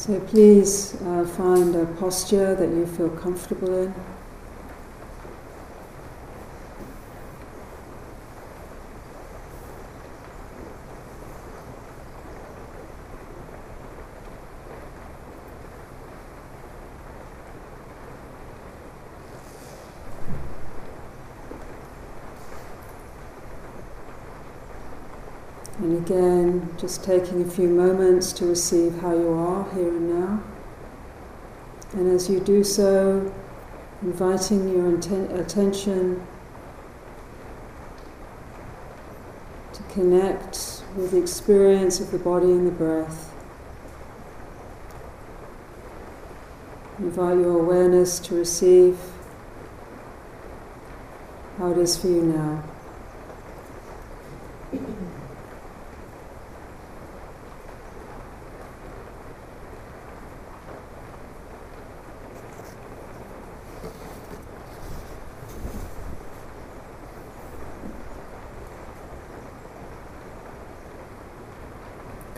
So please uh, find a posture that you feel comfortable in. And again, just taking a few moments to receive how you are here and now. And as you do so, inviting your inten- attention to connect with the experience of the body and the breath. Invite your awareness to receive how it is for you now.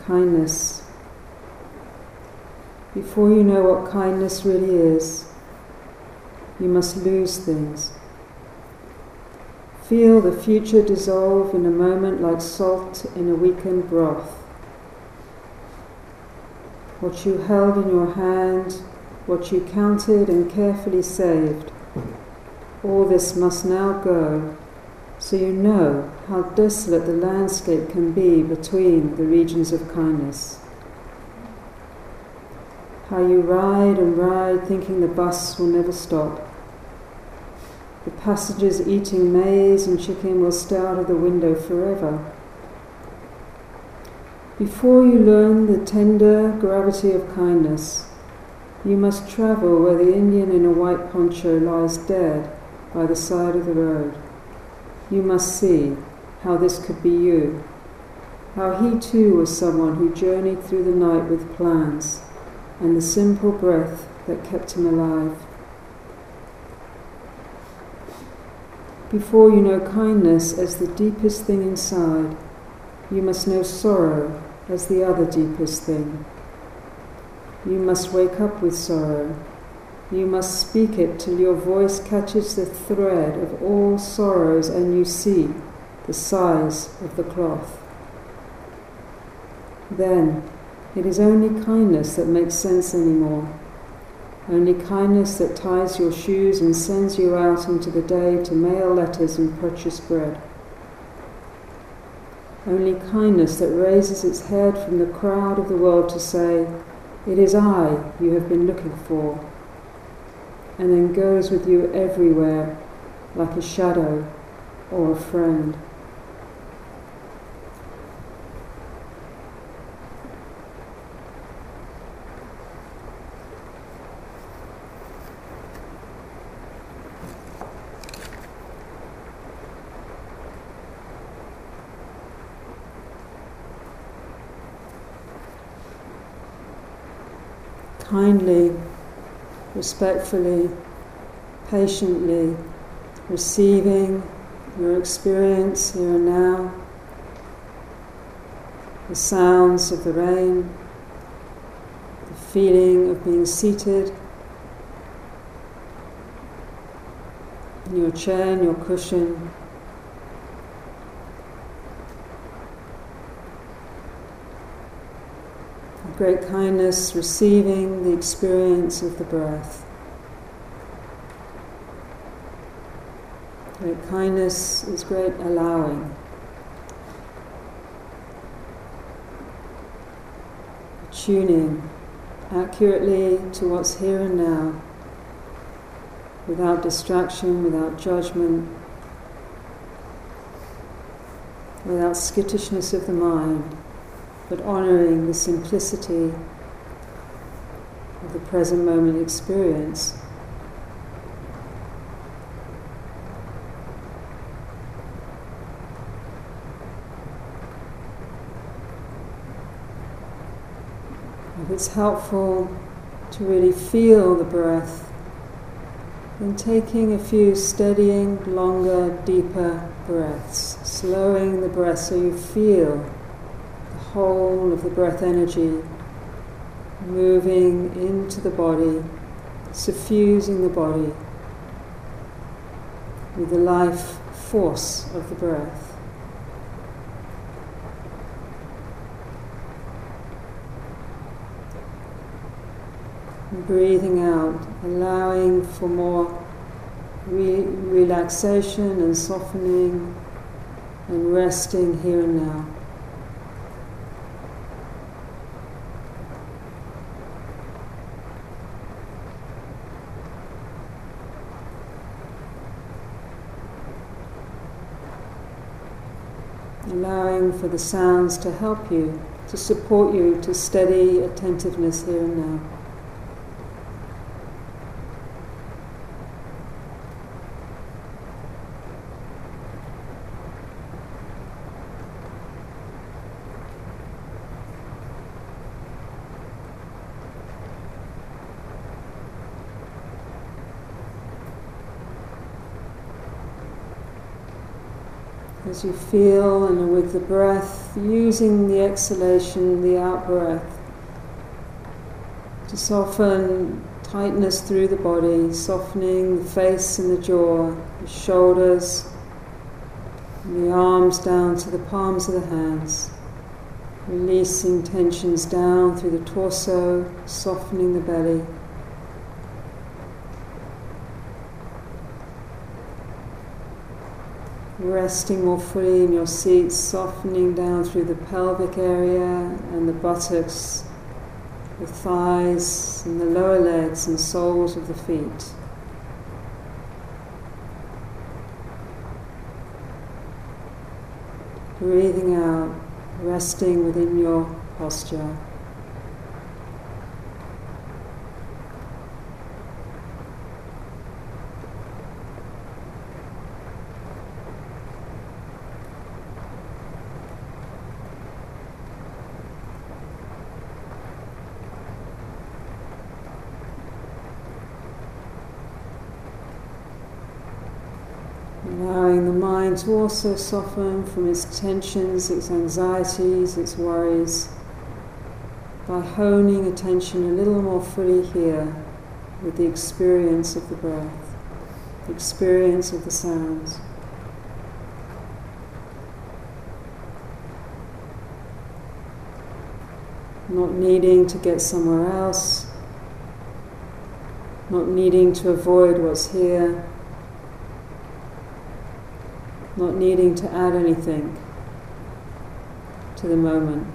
Kindness. Before you know what kindness really is, you must lose things. Feel the future dissolve in a moment like salt in a weakened broth. What you held in your hand, what you counted and carefully saved, all this must now go so you know how desolate the landscape can be between the regions of kindness. How you ride and ride thinking the bus will never stop. The passengers eating maize and chicken will stare out of the window forever. Before you learn the tender gravity of kindness, you must travel where the Indian in a white poncho lies dead by the side of the road you must see how this could be you. How he too was someone who journeyed through the night with plans and the simple breath that kept him alive. Before you know kindness as the deepest thing inside, you must know sorrow as the other deepest thing. You must wake up with sorrow you must speak it till your voice catches the thread of all sorrows and you see the size of the cloth. Then it is only kindness that makes sense anymore. Only kindness that ties your shoes and sends you out into the day to mail letters and purchase bread. Only kindness that raises its head from the crowd of the world to say, It is I you have been looking for and then goes with you everywhere like a shadow or a friend. kindly respectfully, patiently receiving your experience here and now, the sounds of the rain, the feeling of being seated in your chair, in your cushion. Great kindness, receiving the experience of the breath. Great kindness is great allowing. Tuning accurately to what's here and now, without distraction, without judgment, without skittishness of the mind but honoring the simplicity of the present moment experience. If it's helpful to really feel the breath, then taking a few steadying, longer, deeper breaths, slowing the breath so you feel whole of the breath energy moving into the body, suffusing the body with the life force of the breath. breathing out, allowing for more re- relaxation and softening and resting here and now. Allowing for the sounds to help you, to support you to steady attentiveness here and now. As you feel and with the breath, using the exhalation, the out breath, to soften tightness through the body, softening the face and the jaw, the shoulders, the arms down to the palms of the hands, releasing tensions down through the torso, softening the belly. Resting more fully in your seat, softening down through the pelvic area and the buttocks, the thighs, and the lower legs and soles of the feet. Breathing out, resting within your posture. Allowing to also soften from its tensions, its anxieties, its worries, by honing attention a little more fully here with the experience of the breath, the experience of the sounds. Not needing to get somewhere else, not needing to avoid what's here not needing to add anything to the moment.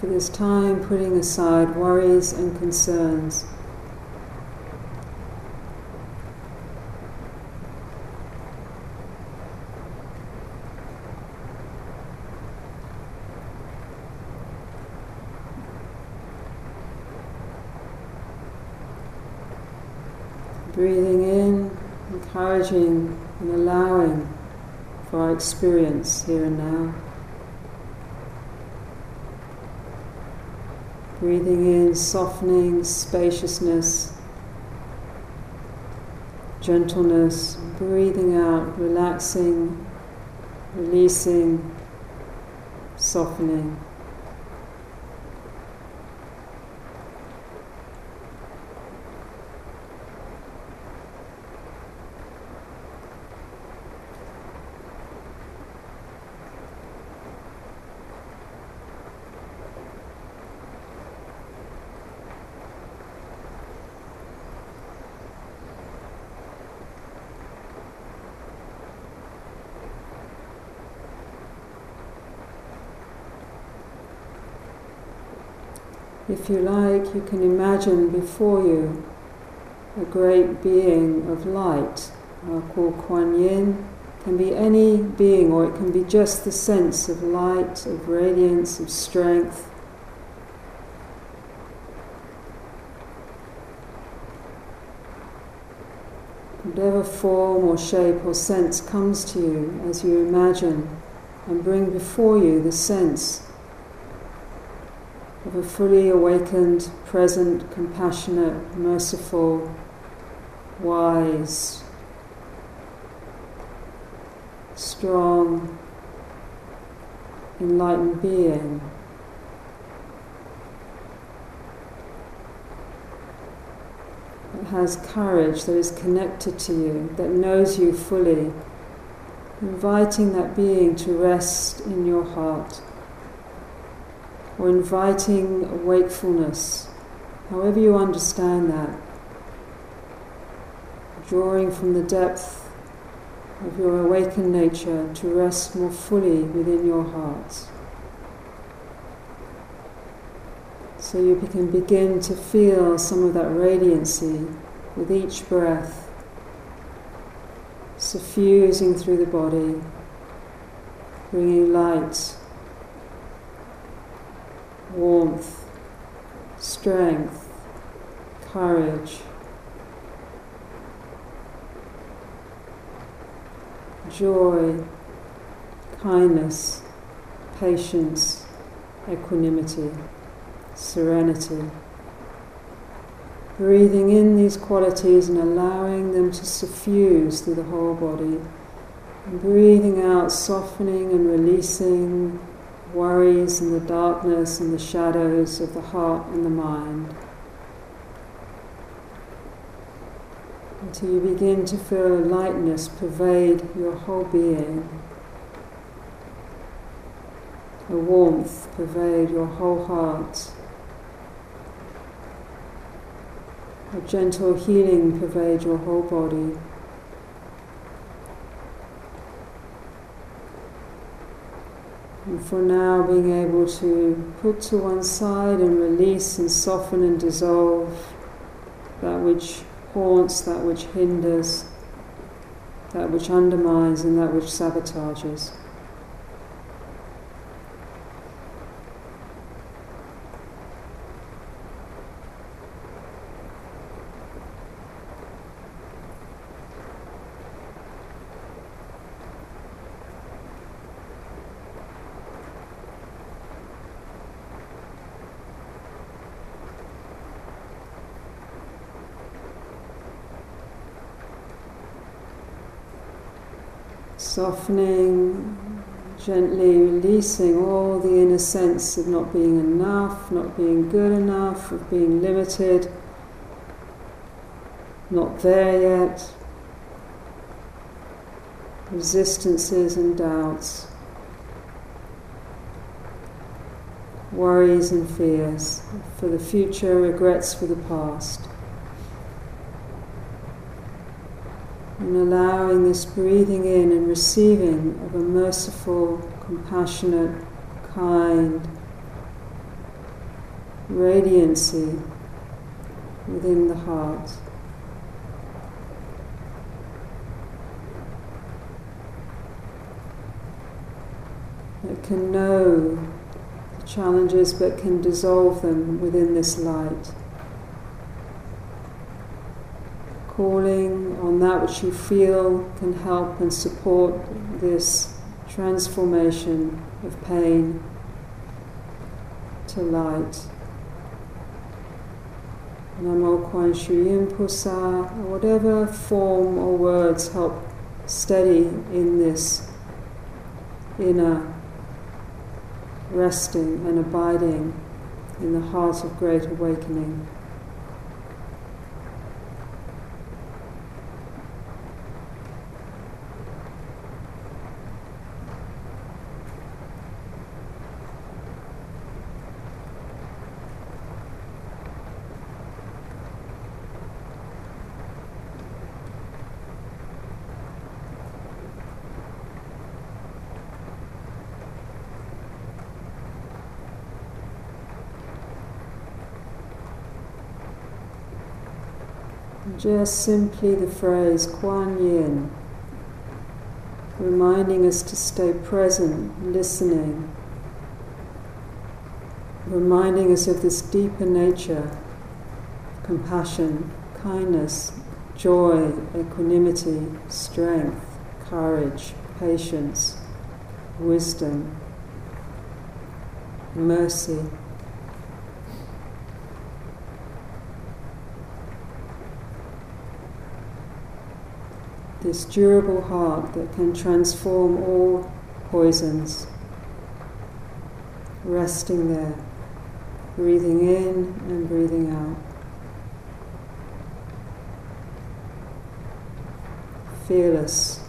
For this time, putting aside worries and concerns. Breathing in, and allowing for our experience here and now. Breathing in, softening, spaciousness, gentleness. Breathing out, relaxing, releasing, softening. If you like, you can imagine before you a great being of light, uh, called Kuan Yin. Can be any being, or it can be just the sense of light, of radiance, of strength. Whatever form or shape or sense comes to you as you imagine and bring before you the sense of a fully awakened, present, compassionate, merciful, wise, strong, enlightened being. That has courage, that is connected to you, that knows you fully, inviting that being to rest in your heart, or inviting wakefulness, however you understand that, drawing from the depth of your awakened nature to rest more fully within your heart. So you can begin to feel some of that radiancy with each breath suffusing through the body, bringing light, warmth, strength, courage. Joy, kindness, patience, equanimity, serenity breathing in these qualities and allowing them to suffuse through the whole body. And breathing out, softening and releasing worries and the darkness and the shadows of the heart and the mind. Until you begin to feel a lightness pervade your whole being. A warmth pervade your whole heart. a gentle healing pervade your whole body. For now, being able to put to one side and release and soften and dissolve that which haunts, that which hinders, that which undermines, and that which sabotages. Softening, gently releasing all the inner sense of not being enough, not being good enough, of being limited, not there yet, resistances and doubts, worries and fears for the future, regrets for the past. And allowing this breathing in and receiving of a merciful, compassionate, kind radiancy within the heart. That can know the challenges but can dissolve them within this light. calling on that which you feel can help and support this transformation of pain to light. Namo Kuan Shi Yin Pusa, whatever form or words help steady in this inner resting and abiding in the heart of great awakening. Just simply the phrase Kuan Yin, reminding us to stay present, listening, reminding us of this deeper nature compassion, kindness, joy, equanimity, strength, courage, patience, wisdom, mercy, this durable heart that can transform all poisons. Resting there, breathing in and breathing out. Fearless.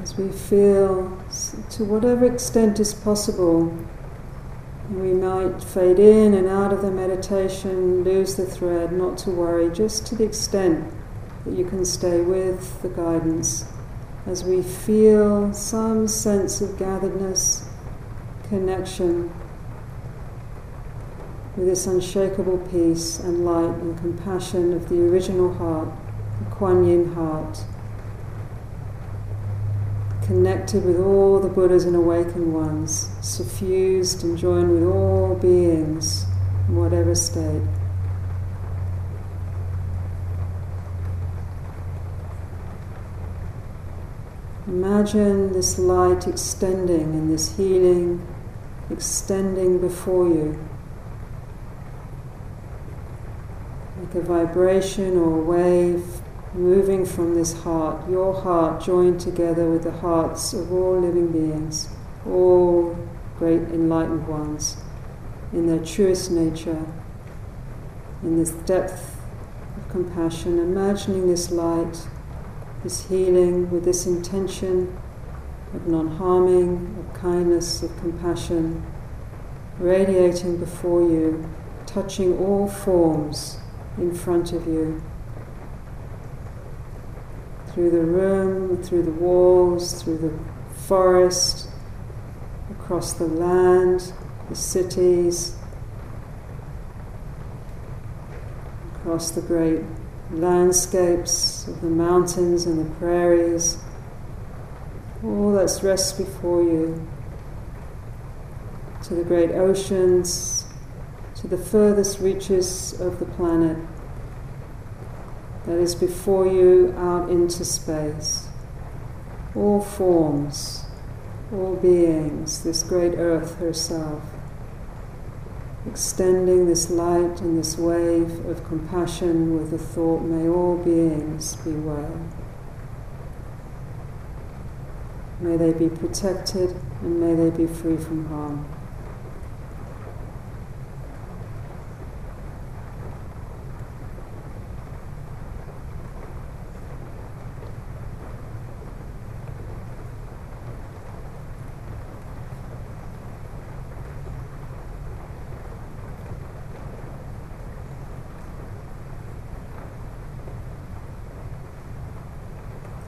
as we feel, to whatever extent is possible, we might fade in and out of the meditation, lose the thread, not to worry, just to the extent that you can stay with the guidance. As we feel some sense of gatheredness, connection with this unshakable peace and light and compassion of the original heart, the Kuan Yin heart connected with all the Buddhas and awakened ones, suffused and joined with all beings in whatever state. Imagine this light extending and this healing extending before you. Like a vibration or a wave moving from this heart, your heart joined together with the hearts of all living beings, all great enlightened ones, in their truest nature, in this depth of compassion, imagining this light, this healing with this intention of non harming, of kindness, of compassion, radiating before you, touching all forms in front of you through the room, through the walls, through the forest, across the land, the cities, across the great landscapes of the mountains and the prairies. All that rests before you, to the great oceans, to the furthest reaches of the planet that is before you out into space. All forms, all beings, this great earth herself, extending this light and this wave of compassion with the thought, may all beings be well. May they be protected and may they be free from harm.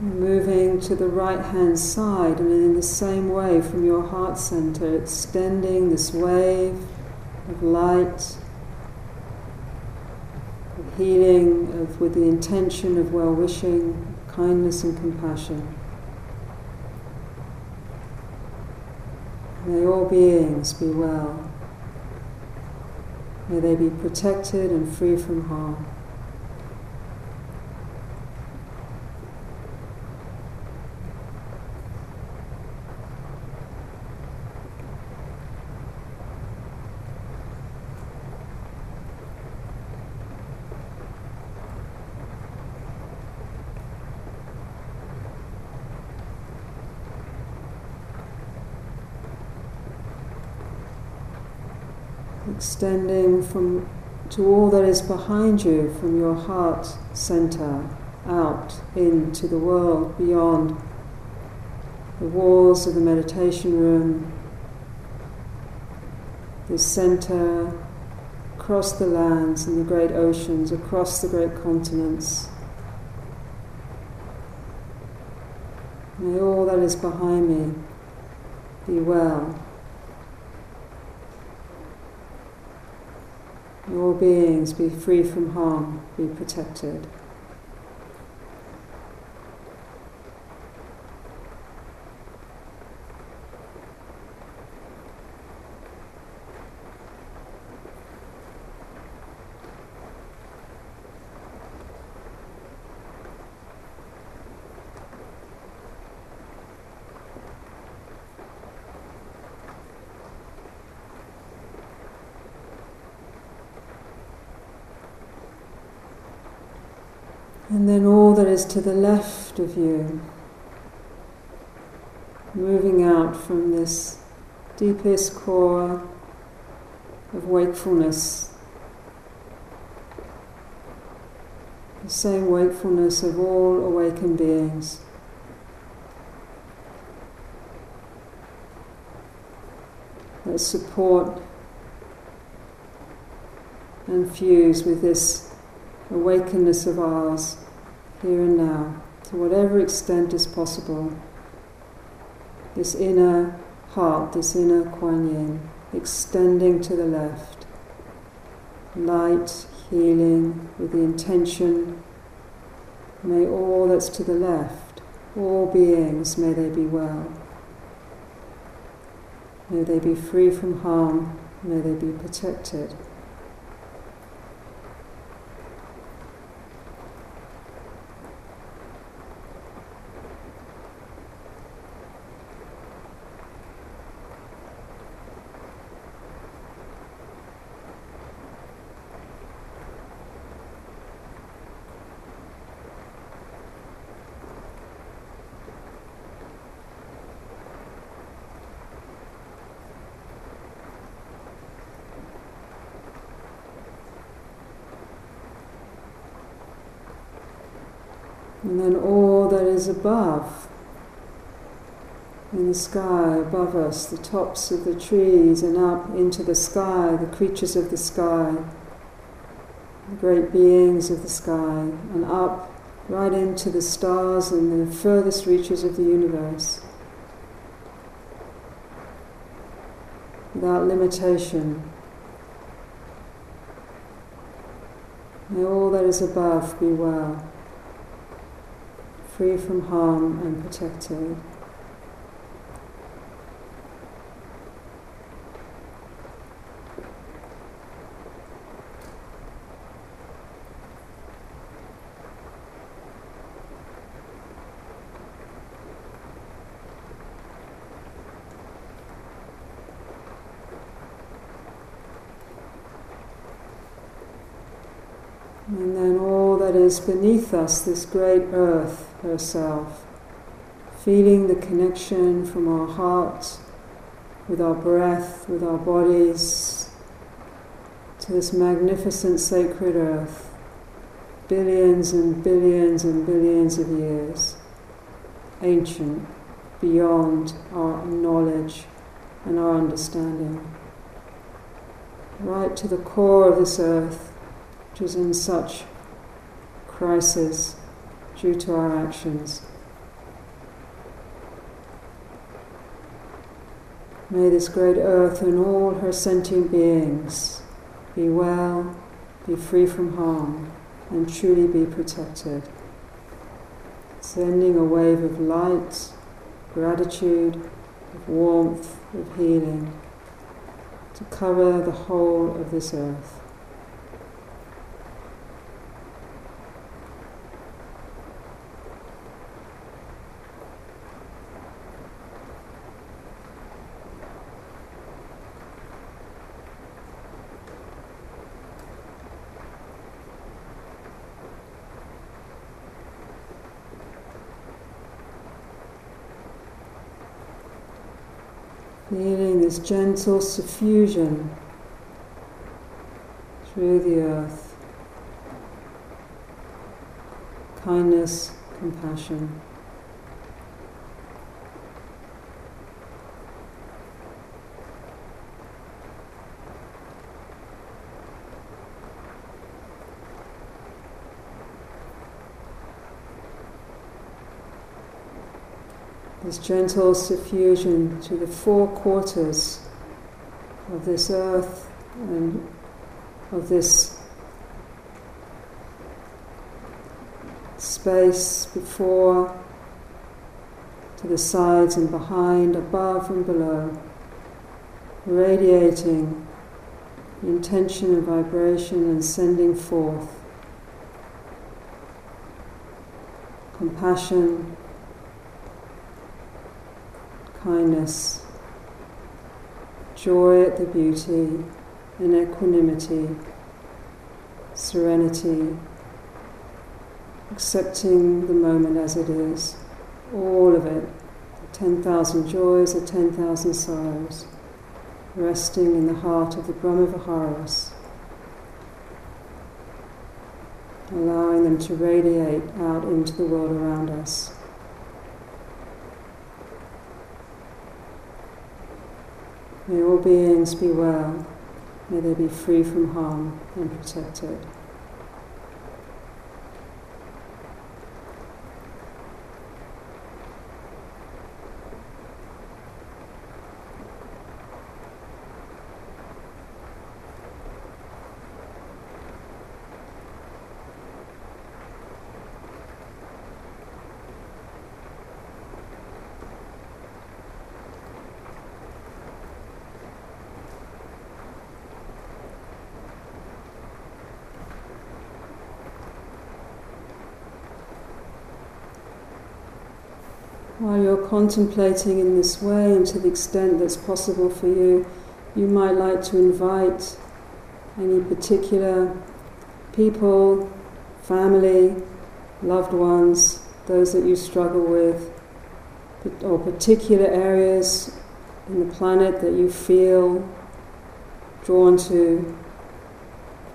Moving to the right hand side, and in the same way from your heart center, extending this wave of light, of healing, of, with the intention of well wishing, kindness, and compassion. May all beings be well. May they be protected and free from harm. Extending from to all that is behind you from your heart center out into the world beyond the walls of the meditation room, the center, across the lands and the great oceans, across the great continents. May all that is behind me be well. All beings be free from harm, be protected. And then all that is to the left of you, moving out from this deepest core of wakefulness, the same wakefulness of all awakened beings. That support and fuse with this awakeness of ours here and now to whatever extent is possible. This inner heart, this inner Kuan Yin, extending to the left. Light, healing, with the intention, may all that's to the left, all beings, may they be well. May they be free from harm, may they be protected. And then all that is above, in the sky above us, the tops of the trees, and up into the sky, the creatures of the sky, the great beings of the sky, and up right into the stars and the furthest reaches of the universe. Without limitation. May all that is above be well free from harm and protected. And then all that is beneath us, this great earth, herself, feeling the connection from our heart with our breath, with our bodies, to this magnificent sacred earth, billions and billions and billions of years, ancient, beyond our knowledge and our understanding. Right to the core of this earth, which is in such crisis due to our actions. May this great earth and all her sentient beings be well, be free from harm, and truly be protected. Sending a wave of light, gratitude, of warmth, of healing to cover the whole of this earth. Feeling this gentle suffusion through the earth. Kindness, compassion. This gentle suffusion to the four quarters of this earth and of this space before, to the sides and behind, above and below, radiating intention and vibration and sending forth compassion, kindness, joy at the beauty, and equanimity, serenity, accepting the moment as it is, all of it, 10,000 joys, the 10,000 sorrows, resting in the heart of the Brahmaviharas, allowing them to radiate out into the world around us. May all beings be well, may they be free from harm and protected. While you're contemplating in this way, and to the extent that's possible for you, you might like to invite any particular people, family, loved ones, those that you struggle with, or particular areas in the planet that you feel drawn to,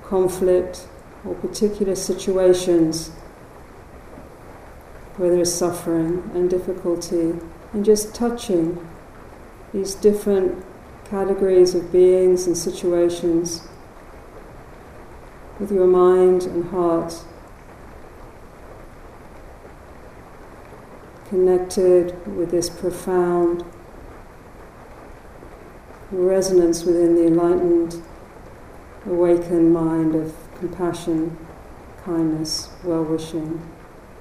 conflict, or particular situations where there is suffering and difficulty, and just touching these different categories of beings and situations with your mind and heart connected with this profound resonance within the enlightened, awakened mind of compassion, kindness, well wishing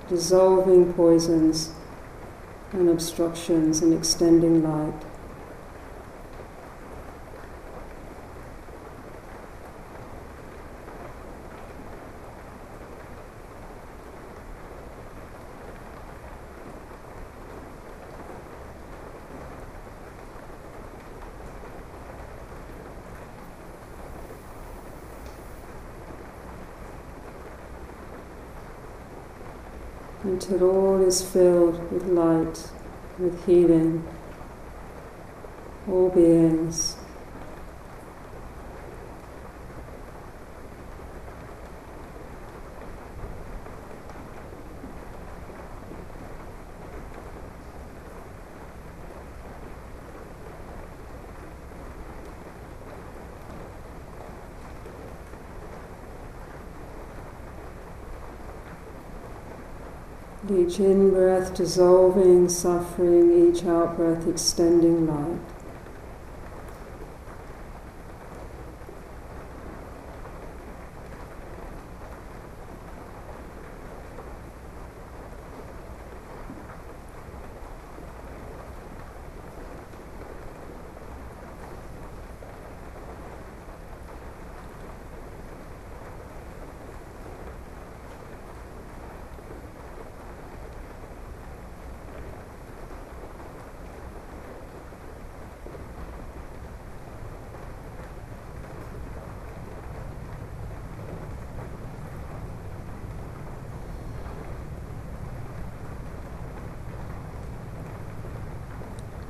dissolving poisons and obstructions and extending light. Until all is filled with light, with healing, all beings. Each in breath dissolving suffering, each out breath extending light.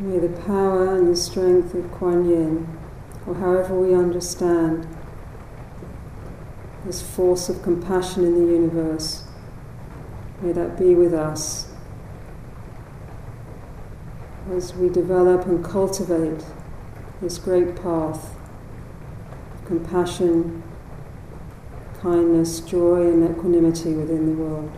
May the power and the strength of Kuan Yin, or however we understand this force of compassion in the universe, may that be with us as we develop and cultivate this great path of compassion, kindness, joy, and equanimity within the world.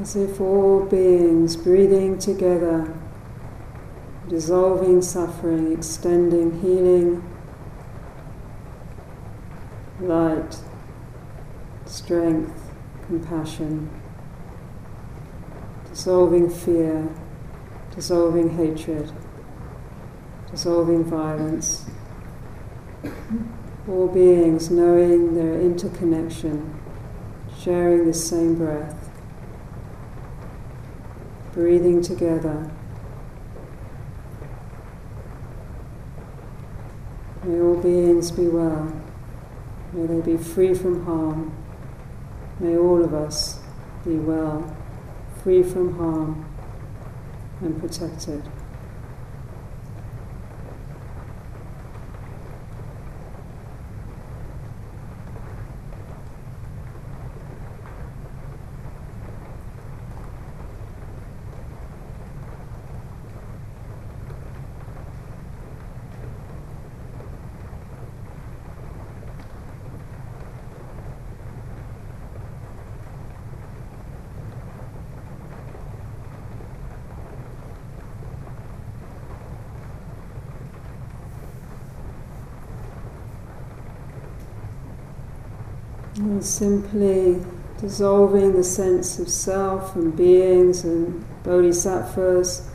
As if all beings breathing together, dissolving suffering, extending healing, light, strength, compassion, dissolving fear, dissolving hatred, dissolving violence. All beings knowing their interconnection, sharing the same breath, breathing together. May all beings be well. May they be free from harm. May all of us be well, free from harm, and protected. And simply dissolving the sense of self and beings and bodhisattvas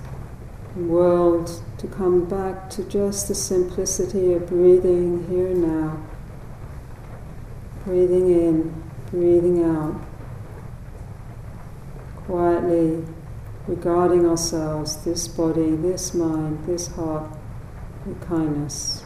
and world to come back to just the simplicity of breathing here and now. Breathing in, breathing out. Quietly regarding ourselves, this body, this mind, this heart, with kindness.